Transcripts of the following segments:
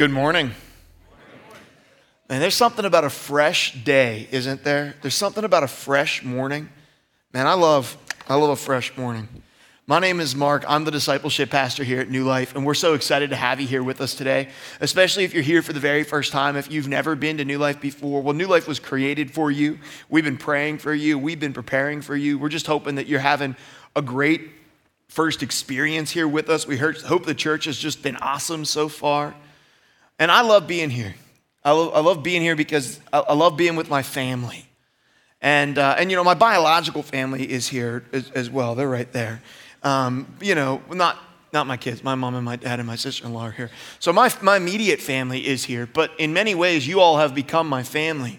Good morning. Man, there's something about a fresh day, isn't there? There's something about a fresh morning. Man, I love I love a fresh morning. My name is Mark. I'm the discipleship pastor here at New Life, and we're so excited to have you here with us today, especially if you're here for the very first time. If you've never been to New Life before, well, New Life was created for you. We've been praying for you, we've been preparing for you. We're just hoping that you're having a great first experience here with us. We hope the church has just been awesome so far. And I love being here. I love, I love being here because I, I love being with my family. And, uh, and, you know, my biological family is here as, as well. They're right there. Um, you know, not, not my kids, my mom and my dad and my sister in law are here. So my, my immediate family is here. But in many ways, you all have become my family.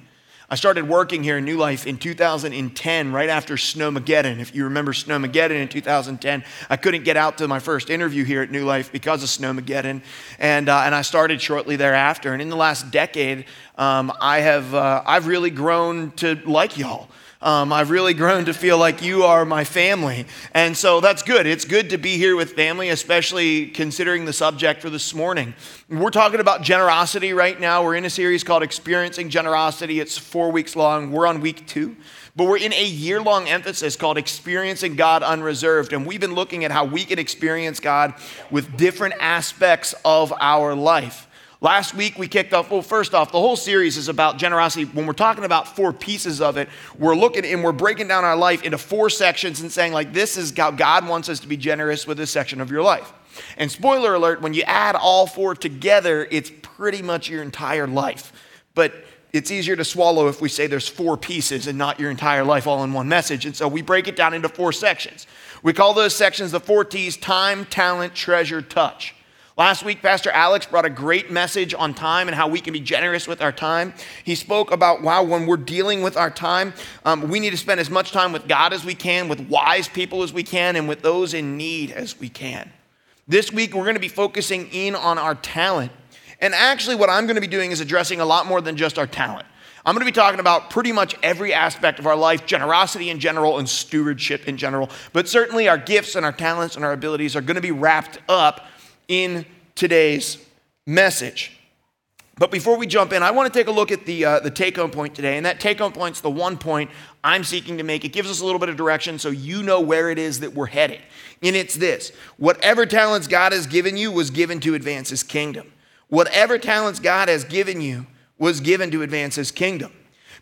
I started working here in New Life in 2010, right after Snowmageddon. If you remember Snowmageddon in 2010, I couldn't get out to my first interview here at New Life because of Snowmageddon, and uh, and I started shortly thereafter. And in the last decade, um, I have uh, I've really grown to like y'all. Um, I've really grown to feel like you are my family. And so that's good. It's good to be here with family, especially considering the subject for this morning. We're talking about generosity right now. We're in a series called Experiencing Generosity. It's four weeks long. We're on week two. But we're in a year long emphasis called Experiencing God Unreserved. And we've been looking at how we can experience God with different aspects of our life. Last week we kicked off, well, first off, the whole series is about generosity. When we're talking about four pieces of it, we're looking and we're breaking down our life into four sections and saying, like, this is how God wants us to be generous with this section of your life. And spoiler alert, when you add all four together, it's pretty much your entire life. But it's easier to swallow if we say there's four pieces and not your entire life all in one message. And so we break it down into four sections. We call those sections the four T's time, talent, treasure, touch. Last week, Pastor Alex brought a great message on time and how we can be generous with our time. He spoke about wow, when we're dealing with our time, um, we need to spend as much time with God as we can, with wise people as we can, and with those in need as we can. This week, we're going to be focusing in on our talent. And actually, what I'm going to be doing is addressing a lot more than just our talent. I'm going to be talking about pretty much every aspect of our life, generosity in general and stewardship in general. But certainly our gifts and our talents and our abilities are going to be wrapped up in today's message. But before we jump in, I want to take a look at the, uh, the take home point today. And that take home point is the one point I'm seeking to make. It gives us a little bit of direction so you know where it is that we're headed. And it's this whatever talents God has given you was given to advance his kingdom. Whatever talents God has given you was given to advance his kingdom.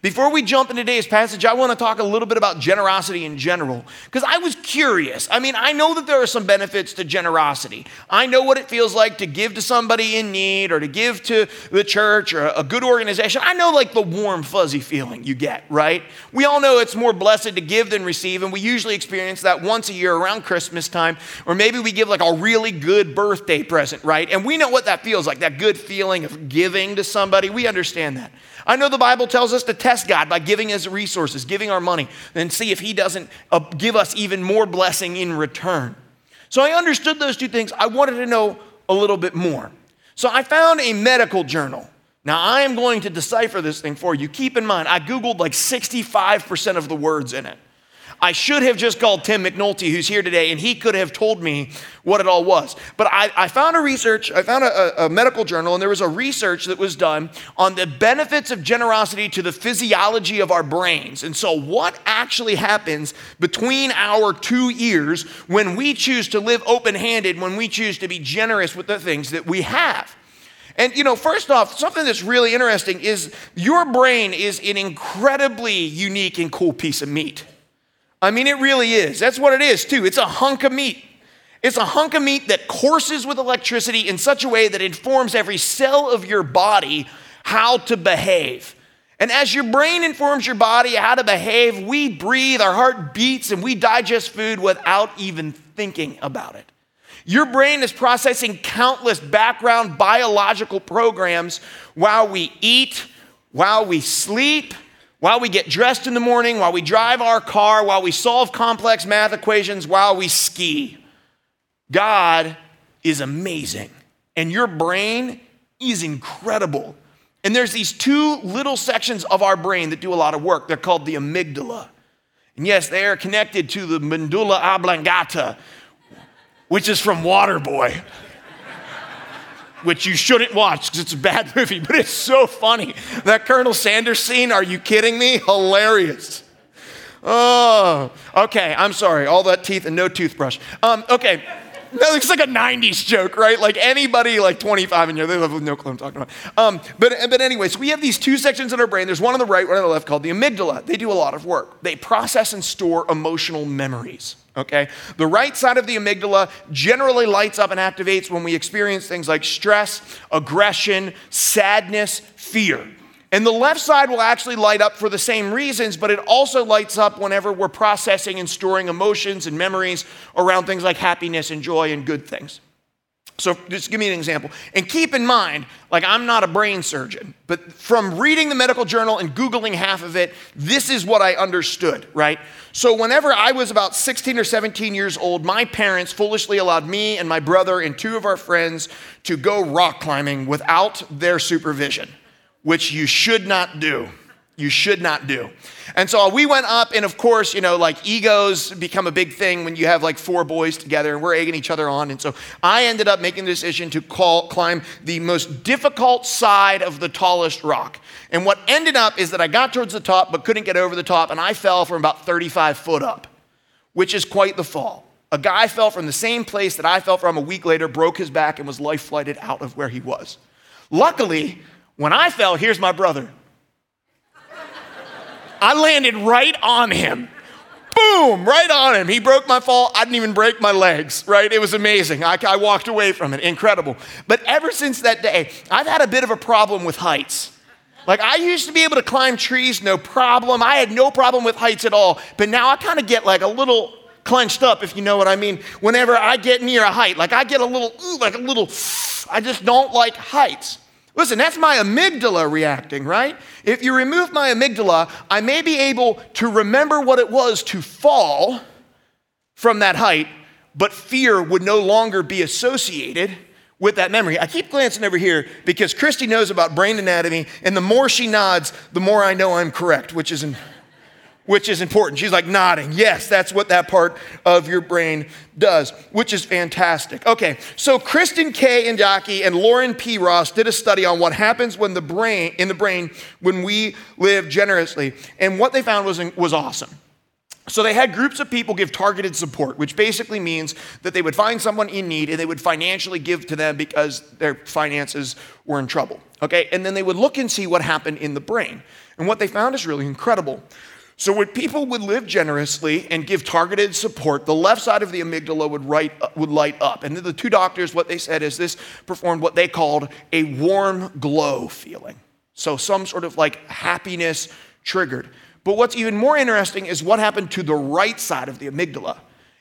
Before we jump into today's passage, I want to talk a little bit about generosity in general because I was curious. I mean, I know that there are some benefits to generosity. I know what it feels like to give to somebody in need or to give to the church or a good organization. I know like the warm, fuzzy feeling you get, right? We all know it's more blessed to give than receive, and we usually experience that once a year around Christmas time, or maybe we give like a really good birthday present, right? And we know what that feels like that good feeling of giving to somebody. We understand that. I know the Bible tells us to test God by giving us resources, giving our money, and see if He doesn't uh, give us even more blessing in return. So I understood those two things. I wanted to know a little bit more. So I found a medical journal. Now I am going to decipher this thing for you. Keep in mind, I Googled like 65% of the words in it. I should have just called Tim McNulty, who's here today, and he could have told me what it all was. But I, I found a research, I found a, a, medical journal, and there was a research that was done on the benefits of generosity to the physiology of our brains. And so, what actually happens between our two ears when we choose to live open handed, when we choose to be generous with the things that we have? And you know, first off, something that's really interesting is your brain is an incredibly unique and cool piece of meat. I mean, it really is. That's what it is, too. It's a hunk of meat. It's a hunk of meat that courses with electricity in such a way that informs every cell of your body how to behave. And as your brain informs your body how to behave, we breathe, our heart beats, and we digest food without even thinking about it. Your brain is processing countless background biological programs while we eat, while we sleep, while we get dressed in the morning, while we drive our car, while we solve complex math equations, while we ski. God is amazing. And your brain is incredible. And there's these two little sections of our brain that do a lot of work. They're called the amygdala. And yes, they are connected to the medulla oblongata, which is from Waterboy. Which you shouldn't watch because it's a bad movie, but it's so funny. That Colonel Sanders scene, are you kidding me? Hilarious. Oh, okay, I'm sorry. All that teeth and no toothbrush. Um, okay. No, it's like a 90s joke, right? Like anybody like 25 in here, they have no clue I'm talking about. Um, but, but anyway, so we have these two sections in our brain. There's one on the right, one on the left called the amygdala. They do a lot of work. They process and store emotional memories. Okay? The right side of the amygdala generally lights up and activates when we experience things like stress, aggression, sadness, fear. And the left side will actually light up for the same reasons, but it also lights up whenever we're processing and storing emotions and memories around things like happiness and joy and good things. So, just give me an example. And keep in mind, like, I'm not a brain surgeon, but from reading the medical journal and Googling half of it, this is what I understood, right? So, whenever I was about 16 or 17 years old, my parents foolishly allowed me and my brother and two of our friends to go rock climbing without their supervision which you should not do. You should not do. And so we went up, and of course, you know, like egos become a big thing when you have like four boys together and we're egging each other on. And so I ended up making the decision to call, climb the most difficult side of the tallest rock. And what ended up is that I got towards the top but couldn't get over the top, and I fell from about 35 foot up, which is quite the fall. A guy fell from the same place that I fell from a week later, broke his back, and was life flighted out of where he was. Luckily, when I fell, here's my brother. I landed right on him. Boom, right on him. He broke my fall. I didn't even break my legs, right? It was amazing. I, I walked away from it. Incredible. But ever since that day, I've had a bit of a problem with heights. Like I used to be able to climb trees, no problem. I had no problem with heights at all. But now I kind of get like a little clenched up, if you know what I mean. Whenever I get near a height, like I get a little, like a little, I just don't like heights. Listen, that's my amygdala reacting, right? If you remove my amygdala, I may be able to remember what it was to fall from that height, but fear would no longer be associated with that memory. I keep glancing over here because Christy knows about brain anatomy, and the more she nods, the more I know I'm correct, which is which is important. She's like nodding. Yes, that's what that part of your brain does, which is fantastic. Okay, so Kristen K. Inagaki and Lauren P. Ross did a study on what happens when the brain in the brain when we live generously, and what they found was, was awesome. So they had groups of people give targeted support, which basically means that they would find someone in need and they would financially give to them because their finances were in trouble. Okay, and then they would look and see what happened in the brain. And what they found is really incredible. So, when people would live generously and give targeted support, the left side of the amygdala would, write, uh, would light up. And the two doctors, what they said is this performed what they called a warm glow feeling. So, some sort of like happiness triggered. But what's even more interesting is what happened to the right side of the amygdala.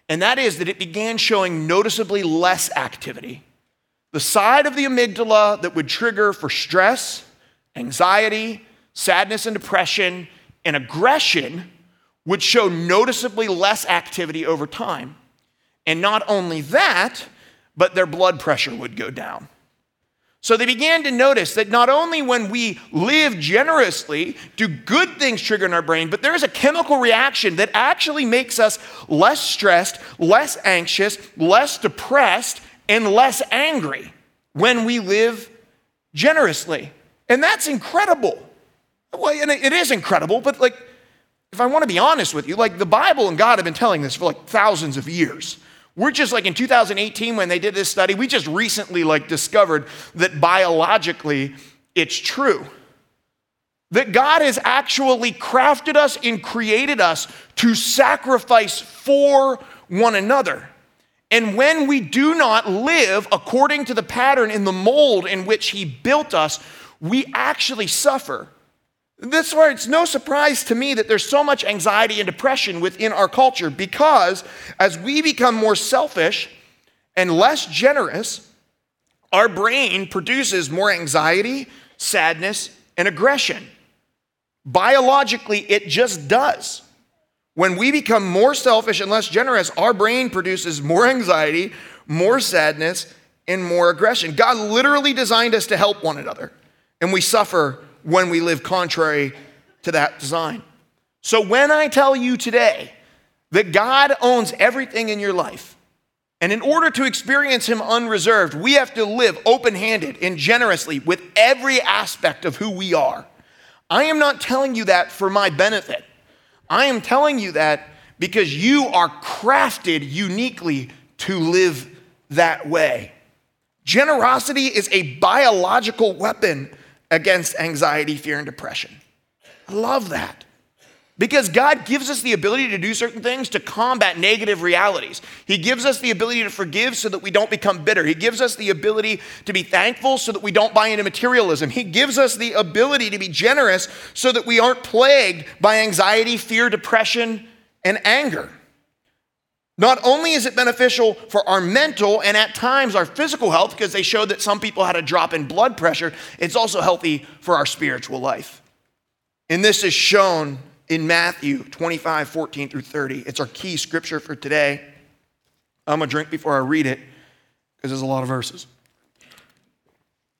And that is that it began showing noticeably less activity. The side of the amygdala that would trigger for stress, anxiety, sadness, and depression and aggression would show noticeably less activity over time. And not only that, but their blood pressure would go down. So they began to notice that not only when we live generously do good things trigger in our brain, but there is a chemical reaction that actually makes us less stressed, less anxious, less depressed, and less angry when we live generously. And that's incredible. Well, and it is incredible, but like, if I want to be honest with you, like the Bible and God have been telling this for like thousands of years. We're just like in 2018 when they did this study, we just recently like discovered that biologically it's true. That God has actually crafted us and created us to sacrifice for one another. And when we do not live according to the pattern in the mold in which He built us, we actually suffer. This is why it's no surprise to me that there's so much anxiety and depression within our culture because as we become more selfish and less generous, our brain produces more anxiety, sadness, and aggression. Biologically, it just does. When we become more selfish and less generous, our brain produces more anxiety, more sadness, and more aggression. God literally designed us to help one another, and we suffer when we live contrary to that design. So when I tell you today that God owns everything in your life, And in order to experience Him unreserved, we have to live open handed and generously with every aspect of who we are. I am not telling you that for my benefit. I am telling you that because you are crafted uniquely to live that way. Generosity is a biological weapon against anxiety, fear, and depression. I love that. Because God gives us the ability to do certain things to combat negative realities. He gives us the ability to forgive so that we don't become bitter. He gives us the ability to be thankful so that we don't buy into materialism. He gives us the ability to be generous so that we aren't plagued by anxiety, fear, depression, and anger. Not only is it beneficial for our mental and at times our physical health, because they showed that some people had a drop in blood pressure, it's also healthy for our spiritual life. And this is shown in Matthew 25, 14 through 30. It's our key scripture for today. I'm going to drink before I read it because there's a lot of verses.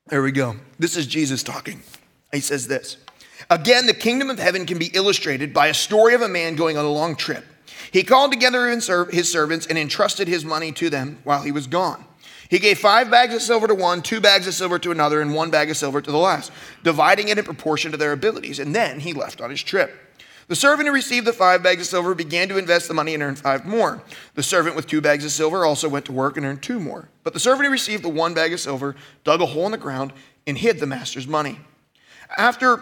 There we go. This is Jesus talking. He says this Again, the kingdom of heaven can be illustrated by a story of a man going on a long trip. He called together his servants and entrusted his money to them while he was gone. He gave five bags of silver to one, two bags of silver to another, and one bag of silver to the last, dividing it in proportion to their abilities. And then he left on his trip. The servant who received the five bags of silver began to invest the money and earned five more. The servant with two bags of silver also went to work and earned two more. But the servant who received the one bag of silver dug a hole in the ground and hid the master's money. After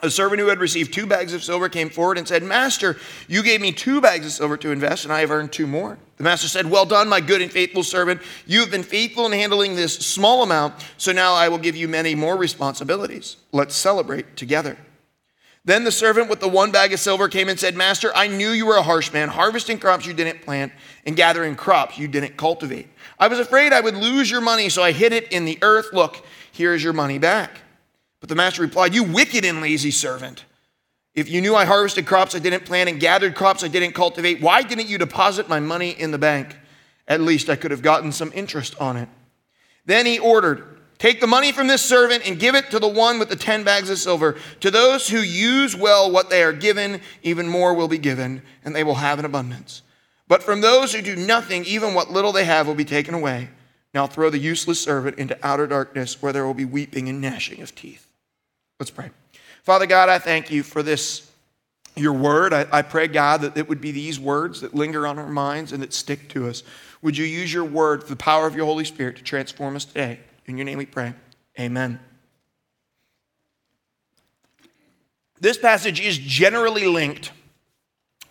A servant who had received two bags of silver came forward and said, Master, you gave me two bags of silver to invest, and I have earned two more. The master said, Well done, my good and faithful servant. You have been faithful in handling this small amount, so now I will give you many more responsibilities. Let's celebrate together. Then the servant with the one bag of silver came and said, Master, I knew you were a harsh man, harvesting crops you didn't plant and gathering crops you didn't cultivate. I was afraid I would lose your money, so I hid it in the earth. Look, here is your money back. But the master replied, You wicked and lazy servant. If you knew I harvested crops I didn't plant and gathered crops I didn't cultivate, why didn't you deposit my money in the bank? At least I could have gotten some interest on it. Then he ordered, Take the money from this servant and give it to the one with the ten bags of silver. To those who use well what they are given, even more will be given, and they will have an abundance. But from those who do nothing, even what little they have will be taken away. Now throw the useless servant into outer darkness, where there will be weeping and gnashing of teeth. Let's pray. Father God, I thank you for this, your word. I, I pray, God, that it would be these words that linger on our minds and that stick to us. Would you use your word, the power of your Holy Spirit, to transform us today? In your name we pray. Amen. This passage is generally linked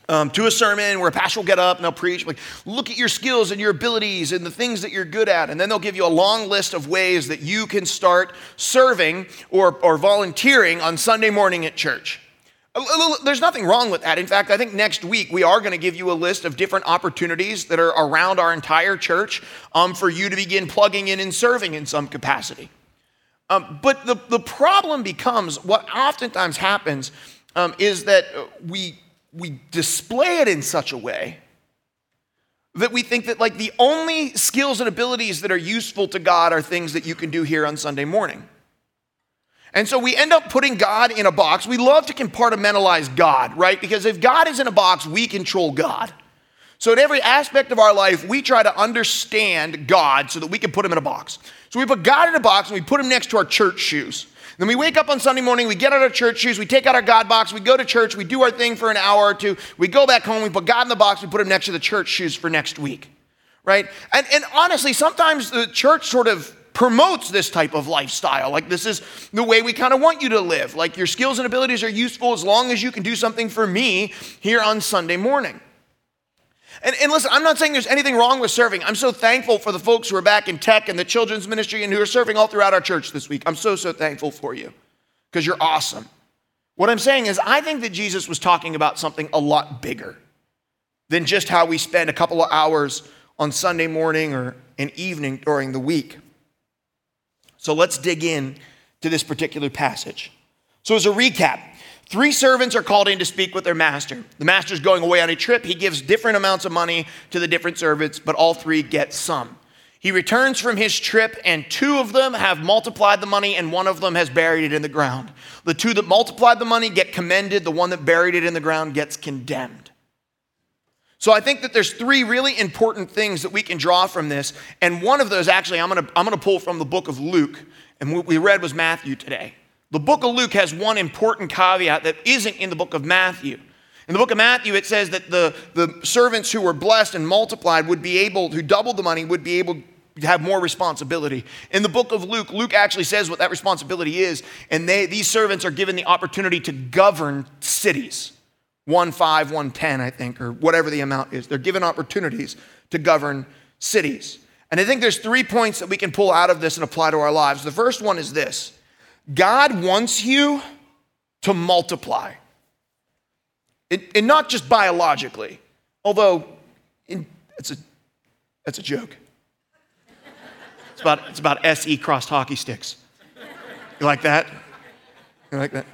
um, to a sermon where a pastor will get up and they'll preach, like, look at your skills and your abilities and the things that you're good at. And then they'll give you a long list of ways that you can start serving or, or volunteering on Sunday morning at church. There's nothing wrong with that. In fact, I think next week we are going to give you a list of different opportunities that are around our entire church um, for you to begin plugging in and serving in some capacity. Um, but the, the problem becomes what oftentimes happens um, is that we, we display it in such a way that we think that like the only skills and abilities that are useful to God are things that you can do here on Sunday morning. And so we end up putting God in a box. We love to compartmentalize God, right? Because if God is in a box, we control God. So in every aspect of our life, we try to understand God so that we can put him in a box. So we put God in a box and we put him next to our church shoes. Then we wake up on Sunday morning, we get out our church shoes, we take out our God box, we go to church, we do our thing for an hour or two, we go back home, we put God in the box, we put him next to the church shoes for next week, right? And, and honestly, sometimes the church sort of promotes this type of lifestyle. Like, this is the way we kind of want you to live. Like, your skills and abilities are useful as long as you can do something for me here on Sunday morning. And, and, listen, I'm not saying there's anything wrong with serving. I'm so thankful for the folks who are back in tech and the children's ministry and who are serving all throughout our church this week. I'm so, so thankful for you because you're awesome. What I'm saying is, I think that Jesus was talking about something a lot bigger than just how we spend a couple of hours on Sunday morning or an evening during the week. So let's dig in to this particular passage. So, as a recap, Three servants are called in to speak with their master. The master's going away on a trip. He gives different amounts of money to the different servants, but all three get some. He returns from his trip, and two of them have multiplied the money, and one of them has buried it in the ground. The two that multiplied the money get commended, the one that buried it in the ground gets condemned. So I think that there's three really important things that we can draw from this, and one of those actually I'm gonna, I'm gonna pull from the book of Luke, and what we read was Matthew today. The book of Luke has one important caveat that isn't in the book of Matthew. In the book of Matthew, it says that the, the servants who were blessed and multiplied would be able, who doubled the money, would be able to have more responsibility. In the book of Luke, Luke actually says what that responsibility is, and they, these servants are given the opportunity to govern cities. One five, one ten, I think, or whatever the amount is. They're given opportunities to govern cities. And I think there's three points that we can pull out of this and apply to our lives. The first one is this God wants you to multiply. and not just biologically, although in, it's, a, it's a joke. It's about, it's about SE crossed hockey sticks. You like that? You like that?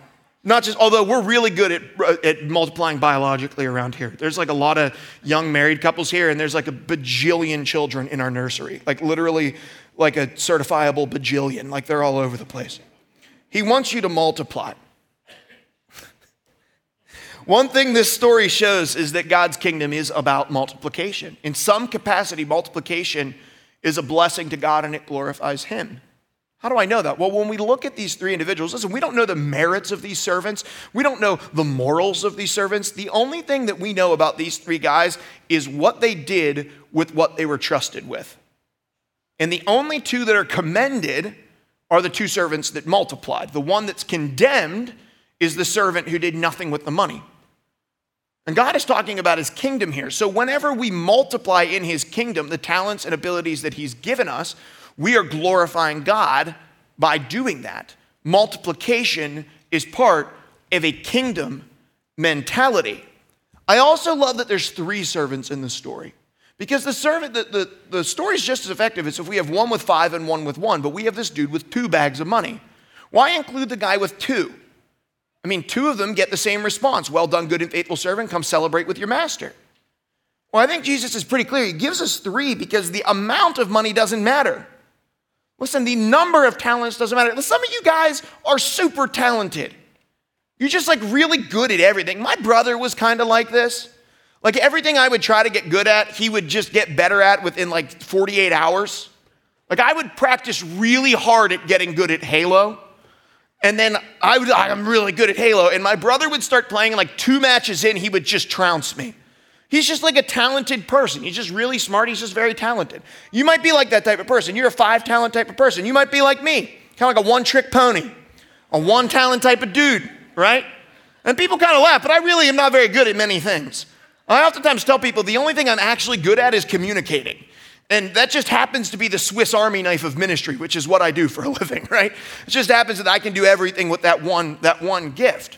Not just, although we're really good at, at multiplying biologically around here. There's like a lot of young married couples here, and there's like a bajillion children in our nursery. Like literally, like a certifiable bajillion. Like they're all over the place. He wants you to multiply. One thing this story shows is that God's kingdom is about multiplication. In some capacity, multiplication is a blessing to God and it glorifies Him. How do I know that? Well, when we look at these three individuals, listen, we don't know the merits of these servants. We don't know the morals of these servants. The only thing that we know about these three guys is what they did with what they were trusted with. And the only two that are commended are the two servants that multiplied. The one that's condemned is the servant who did nothing with the money. And God is talking about his kingdom here. So, whenever we multiply in his kingdom the talents and abilities that he's given us, we are glorifying God by doing that. Multiplication is part of a kingdom mentality. I also love that there's three servants in the story. Because the servant, the, the, the story is just as effective as if we have one with five and one with one, but we have this dude with two bags of money. Why include the guy with two? I mean, two of them get the same response Well done, good and faithful servant, come celebrate with your master. Well, I think Jesus is pretty clear. He gives us three because the amount of money doesn't matter. Listen, the number of talents doesn't matter. Some of you guys are super talented. You're just like really good at everything. My brother was kind of like this. Like everything I would try to get good at, he would just get better at within like 48 hours. Like I would practice really hard at getting good at Halo. And then I would, I'm really good at Halo. And my brother would start playing, like two matches in, he would just trounce me. He's just like a talented person. He's just really smart. He's just very talented. You might be like that type of person. You're a five talent type of person. You might be like me, kind of like a one trick pony, a one talent type of dude, right? And people kind of laugh, but I really am not very good at many things. I oftentimes tell people the only thing I'm actually good at is communicating. And that just happens to be the Swiss Army knife of ministry, which is what I do for a living, right? It just happens that I can do everything with that one, that one gift.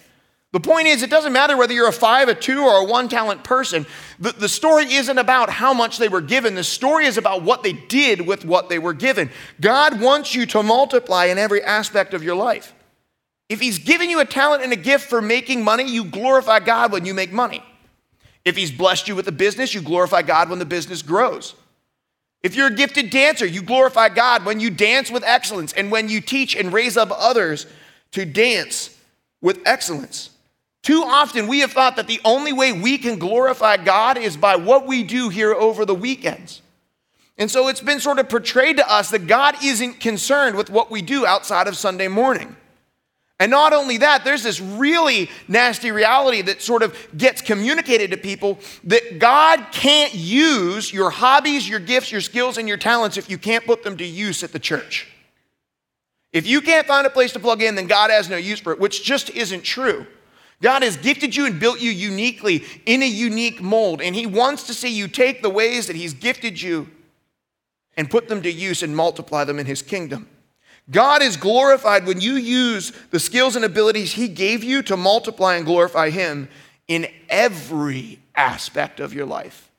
The point is, it doesn't matter whether you're a five, a two, or a one talent person. The, the story isn't about how much they were given. The story is about what they did with what they were given. God wants you to multiply in every aspect of your life. If He's given you a talent and a gift for making money, you glorify God when you make money. If he's blessed you with a business, you glorify God when the business grows. If you're a gifted dancer, you glorify God when you dance with excellence and when you teach and raise up others to dance with excellence. Too often, we have thought that the only way we can glorify God is by what we do here over the weekends. And so it's been sort of portrayed to us that God isn't concerned with what we do outside of Sunday morning. And not only that, there's this really nasty reality that sort of gets communicated to people that God can't use your hobbies, your gifts, your skills, and your talents if you can't put them to use at the church. If you can't find a place to plug in, then God has no use for it, which just isn't true. God has gifted you and built you uniquely in a unique mold, and He wants to see you take the ways that He's gifted you and put them to use and multiply them in His kingdom. God is glorified when you use the skills and abilities He gave you to multiply and glorify Him in every aspect of your life.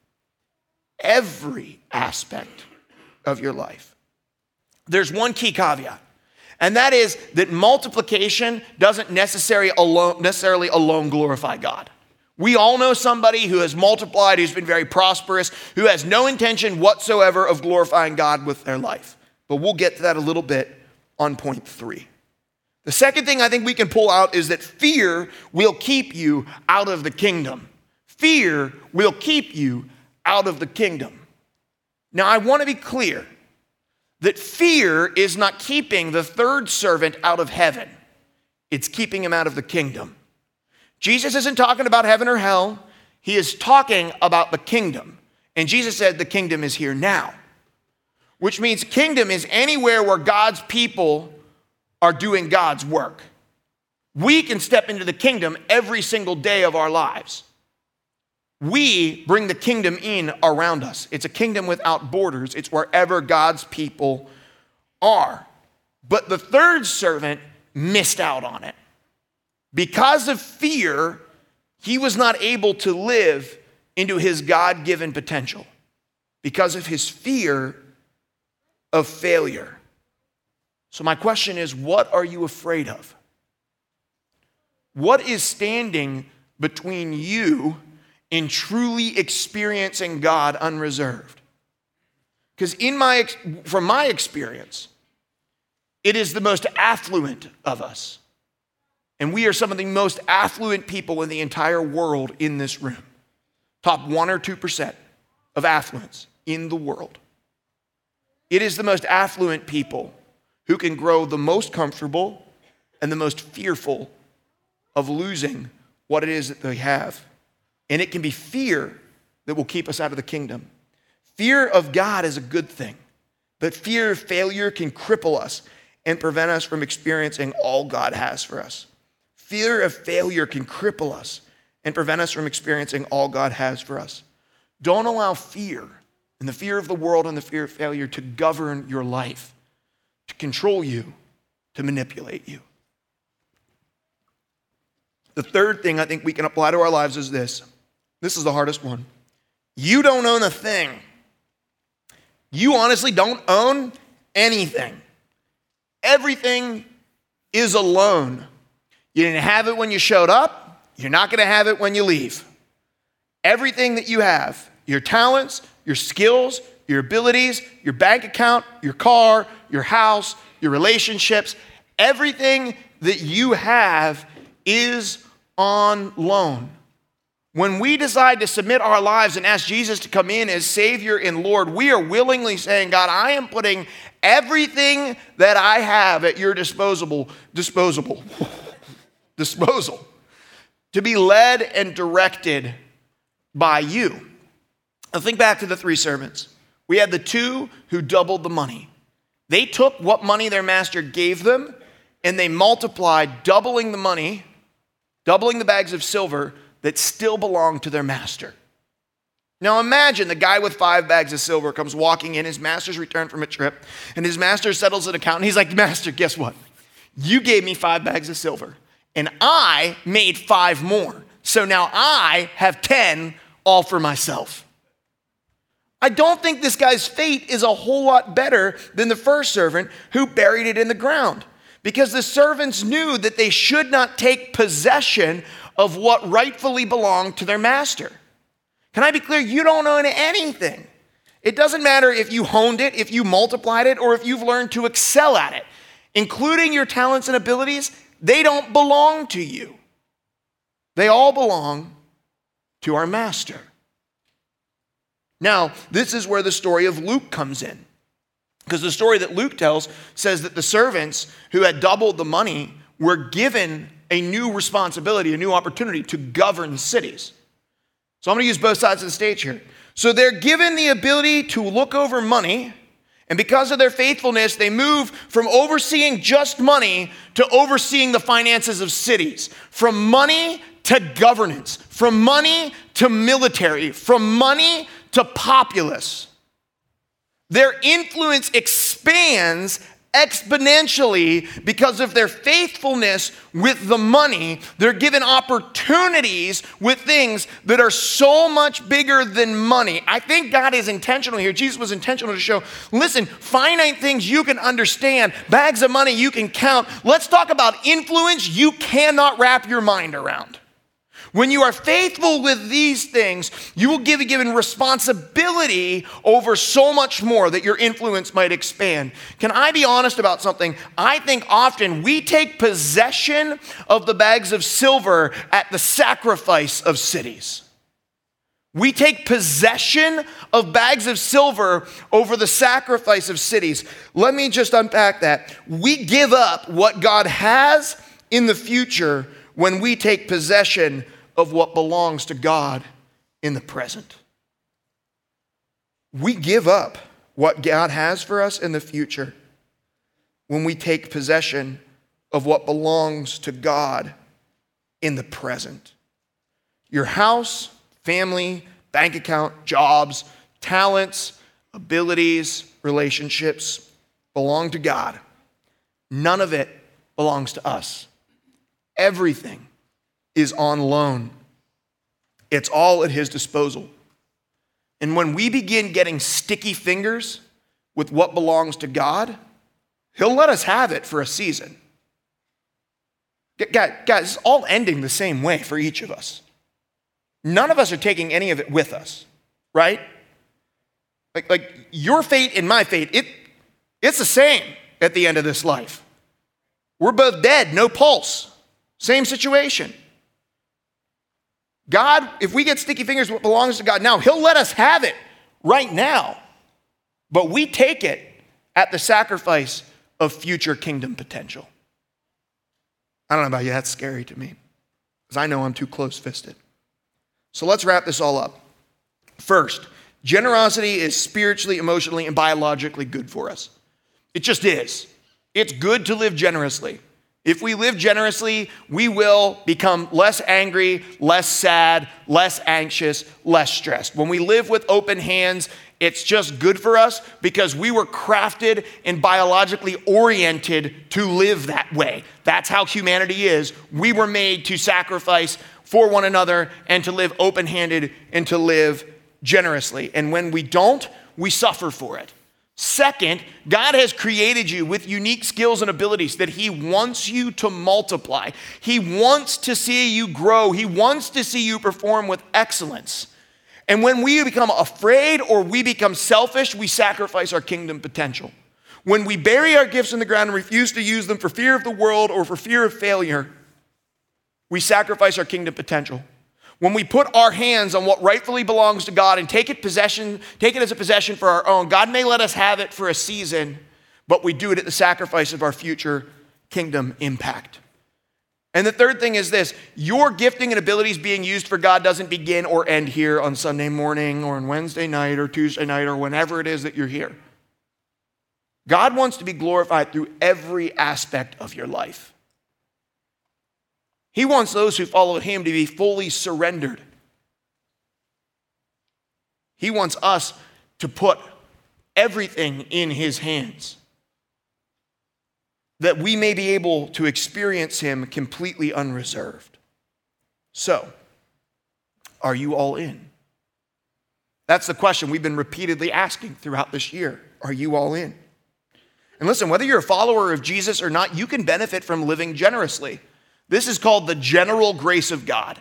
Every aspect of your life. There's one key caveat. And that is that multiplication doesn't necessarily alone, necessarily alone glorify God. We all know somebody who has multiplied, who's been very prosperous, who has no intention whatsoever of glorifying God with their life. But we'll get to that a little bit on point three. The second thing I think we can pull out is that fear will keep you out of the kingdom. Fear will keep you out of the kingdom. Now, I want to be clear that fear is not keeping the third servant out of heaven, it's keeping him out of the kingdom. Jesus isn't talking about heaven or hell, he is talking about the kingdom. And Jesus said the kingdom is here now, which means kingdom is anywhere where God's people are doing God's work. We can step into the kingdom every single day of our lives. We bring the kingdom in around us. It's a kingdom without borders, it's wherever God's people are. But the third servant missed out on it. Because of fear, he was not able to live into his God given potential because of his fear of failure. So, my question is what are you afraid of? What is standing between you in truly experiencing God unreserved. Because in my from my experience, it is the most affluent of us. And we are some of the most affluent people in the entire world in this room. Top 1 or 2% of affluence in the world. It is the most affluent people who can grow the most comfortable and the most fearful of losing what it is that they have. And it can be fear that will keep us out of the kingdom. Fear of God is a good thing, but fear of failure can cripple us and prevent us from experiencing all God has for us. Fear of failure can cripple us and prevent us from experiencing all God has for us. Don't allow fear and the fear of the world and the fear of failure to govern your life, to control you, to manipulate you. The third thing I think we can apply to our lives is this this is the hardest one. You don't own a thing. You honestly don't own anything. Everything is a loan. You didn't have it when you showed up, you're not going to have it when you leave. Everything that you have, your talents, your skills, your abilities, your bank account, your car, your house, your relationships, everything that you have is on loan. When we decide to submit our lives and ask Jesus to come in as Savior and Lord, we are willingly saying, God, I am putting everything that I have at your disposable, disposable, disposal to be led and directed by you. Now think back to the three servants. We had the two who doubled the money. They took what money their master gave them and they multiplied, doubling the money, doubling the bags of silver that still belonged to their master. Now imagine the guy with five bags of silver comes walking in, his master's returned from a trip, and his master settles an account, and he's like, Master, guess what? You gave me five bags of silver, and I made five more. So now I have 10 all for myself. I don't think this guy's fate is a whole lot better than the first servant who buried it in the ground because the servants knew that they should not take possession of what rightfully belonged to their master. Can I be clear? You don't own anything. It doesn't matter if you honed it, if you multiplied it, or if you've learned to excel at it, including your talents and abilities, they don't belong to you. They all belong to our master. Now, this is where the story of Luke comes in. Because the story that Luke tells says that the servants who had doubled the money were given a new responsibility, a new opportunity to govern cities. So I'm going to use both sides of the stage here. So they're given the ability to look over money, and because of their faithfulness, they move from overseeing just money to overseeing the finances of cities, from money to governance, from money to military, from money to populace. Their influence expands exponentially because of their faithfulness with the money. They're given opportunities with things that are so much bigger than money. I think God is intentional here. Jesus was intentional to show listen, finite things you can understand, bags of money you can count. Let's talk about influence you cannot wrap your mind around. When you are faithful with these things, you will give a given responsibility over so much more that your influence might expand. Can I be honest about something? I think often we take possession of the bags of silver at the sacrifice of cities. We take possession of bags of silver over the sacrifice of cities. Let me just unpack that. We give up what God has in the future when we take possession of what belongs to God in the present. We give up what God has for us in the future when we take possession of what belongs to God in the present. Your house, family, bank account, jobs, talents, abilities, relationships belong to God. None of it belongs to us. Everything is on loan, it's all at his disposal. And when we begin getting sticky fingers with what belongs to God, he'll let us have it for a season. Guys, it's all ending the same way for each of us. None of us are taking any of it with us, right? Like, like your fate and my fate, it, it's the same at the end of this life. We're both dead, no pulse. Same situation. God, if we get sticky fingers, what belongs to God now, He'll let us have it right now. But we take it at the sacrifice of future kingdom potential. I don't know about you, that's scary to me because I know I'm too close fisted. So let's wrap this all up. First, generosity is spiritually, emotionally, and biologically good for us. It just is. It's good to live generously. If we live generously, we will become less angry, less sad, less anxious, less stressed. When we live with open hands, it's just good for us because we were crafted and biologically oriented to live that way. That's how humanity is. We were made to sacrifice for one another and to live open handed and to live generously. And when we don't, we suffer for it. Second, God has created you with unique skills and abilities that He wants you to multiply. He wants to see you grow. He wants to see you perform with excellence. And when we become afraid or we become selfish, we sacrifice our kingdom potential. When we bury our gifts in the ground and refuse to use them for fear of the world or for fear of failure, we sacrifice our kingdom potential. When we put our hands on what rightfully belongs to God and take it possession, take it as a possession for our own, God may let us have it for a season, but we do it at the sacrifice of our future kingdom impact. And the third thing is this your gifting and abilities being used for God doesn't begin or end here on Sunday morning or on Wednesday night or Tuesday night or whenever it is that you're here. God wants to be glorified through every aspect of your life. He wants those who follow him to be fully surrendered. He wants us to put everything in his hands that we may be able to experience him completely unreserved. So, are you all in? That's the question we've been repeatedly asking throughout this year. Are you all in? And listen, whether you're a follower of Jesus or not, you can benefit from living generously. This is called the general grace of God.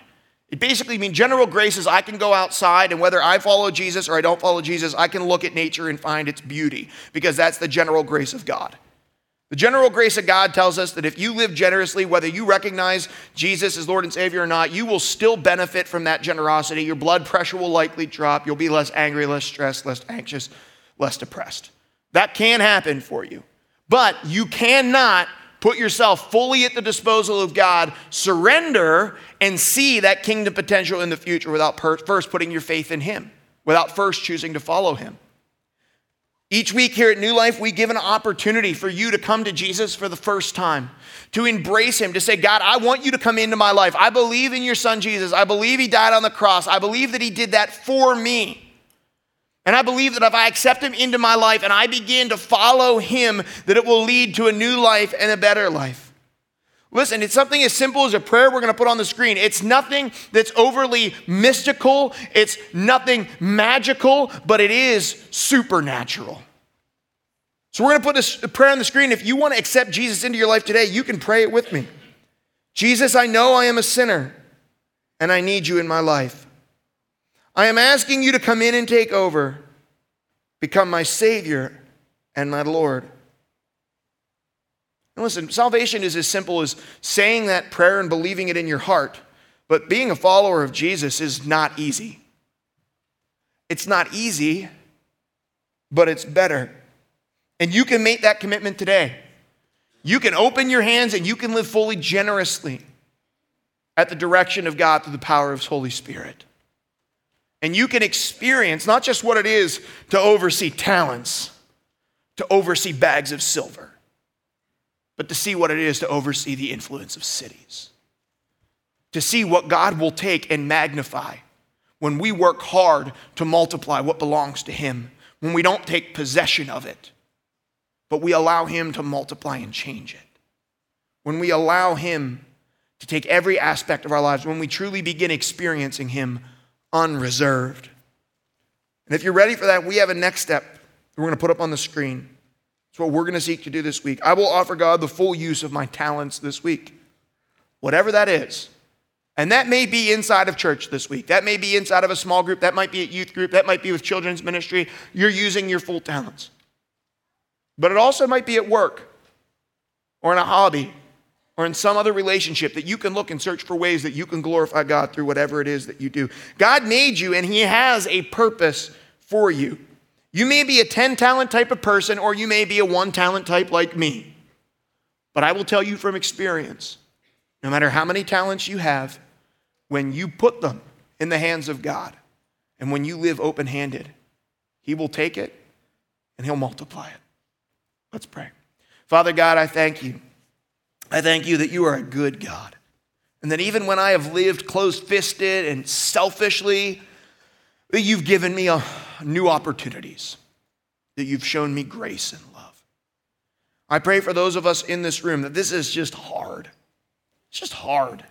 It basically means general grace is I can go outside and whether I follow Jesus or I don't follow Jesus, I can look at nature and find its beauty because that's the general grace of God. The general grace of God tells us that if you live generously, whether you recognize Jesus as Lord and Savior or not, you will still benefit from that generosity. Your blood pressure will likely drop. You'll be less angry, less stressed, less anxious, less depressed. That can happen for you. But you cannot Put yourself fully at the disposal of God, surrender, and see that kingdom potential in the future without per- first putting your faith in Him, without first choosing to follow Him. Each week here at New Life, we give an opportunity for you to come to Jesus for the first time, to embrace Him, to say, God, I want you to come into my life. I believe in your Son Jesus. I believe He died on the cross. I believe that He did that for me. And I believe that if I accept him into my life and I begin to follow him, that it will lead to a new life and a better life. Listen, it's something as simple as a prayer we're going to put on the screen. It's nothing that's overly mystical, it's nothing magical, but it is supernatural. So we're going to put this prayer on the screen. If you want to accept Jesus into your life today, you can pray it with me. Jesus, I know I am a sinner and I need you in my life. I am asking you to come in and take over, become my Savior and my Lord. And listen, salvation is as simple as saying that prayer and believing it in your heart, but being a follower of Jesus is not easy. It's not easy, but it's better. And you can make that commitment today. You can open your hands and you can live fully generously at the direction of God through the power of His Holy Spirit. And you can experience not just what it is to oversee talents, to oversee bags of silver, but to see what it is to oversee the influence of cities. To see what God will take and magnify when we work hard to multiply what belongs to Him, when we don't take possession of it but we allow Him to multiply and change it. When we allow Him to take every aspect of our lives, when we truly begin experiencing Him unreserved. And if you're ready for that, we have a next step we're going to put up on the screen. It's what we're going to seek to do this week. I will offer God the full use of my talents this week, whatever that is. And that may be inside of church this week. That may be inside of a small group. That might be a youth group. That might be with children's ministry. You're using your full talents. But it also might be at work or in a hobby or in some other relationship that you can look and search for ways that you can glorify God through whatever it is that you do. God made you and He has a purpose for you. You may be a 10 talent type of person or you may be a one talent type like me. But I will tell you from experience no matter how many talents you have, when you put them in the hands of God and when you live open handed, He will take it and He'll multiply it. Let's pray. Father God, I thank you. I thank you that you are a good God. And that even when I have lived closed fisted and selfishly, that you've given me a, new opportunities, that you've shown me grace and love. I pray for those of us in this room that this is just hard. It's just hard.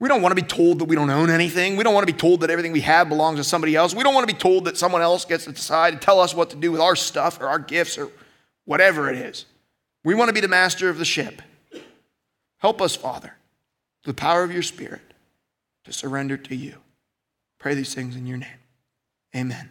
We don't want to be told that we don't own anything. We don't want to be told that everything we have belongs to somebody else. We don't want to be told that someone else gets to decide and tell us what to do with our stuff or our gifts or whatever it is. We want to be the master of the ship. Help us, Father, the power of your Spirit, to surrender to you. Pray these things in your name. Amen.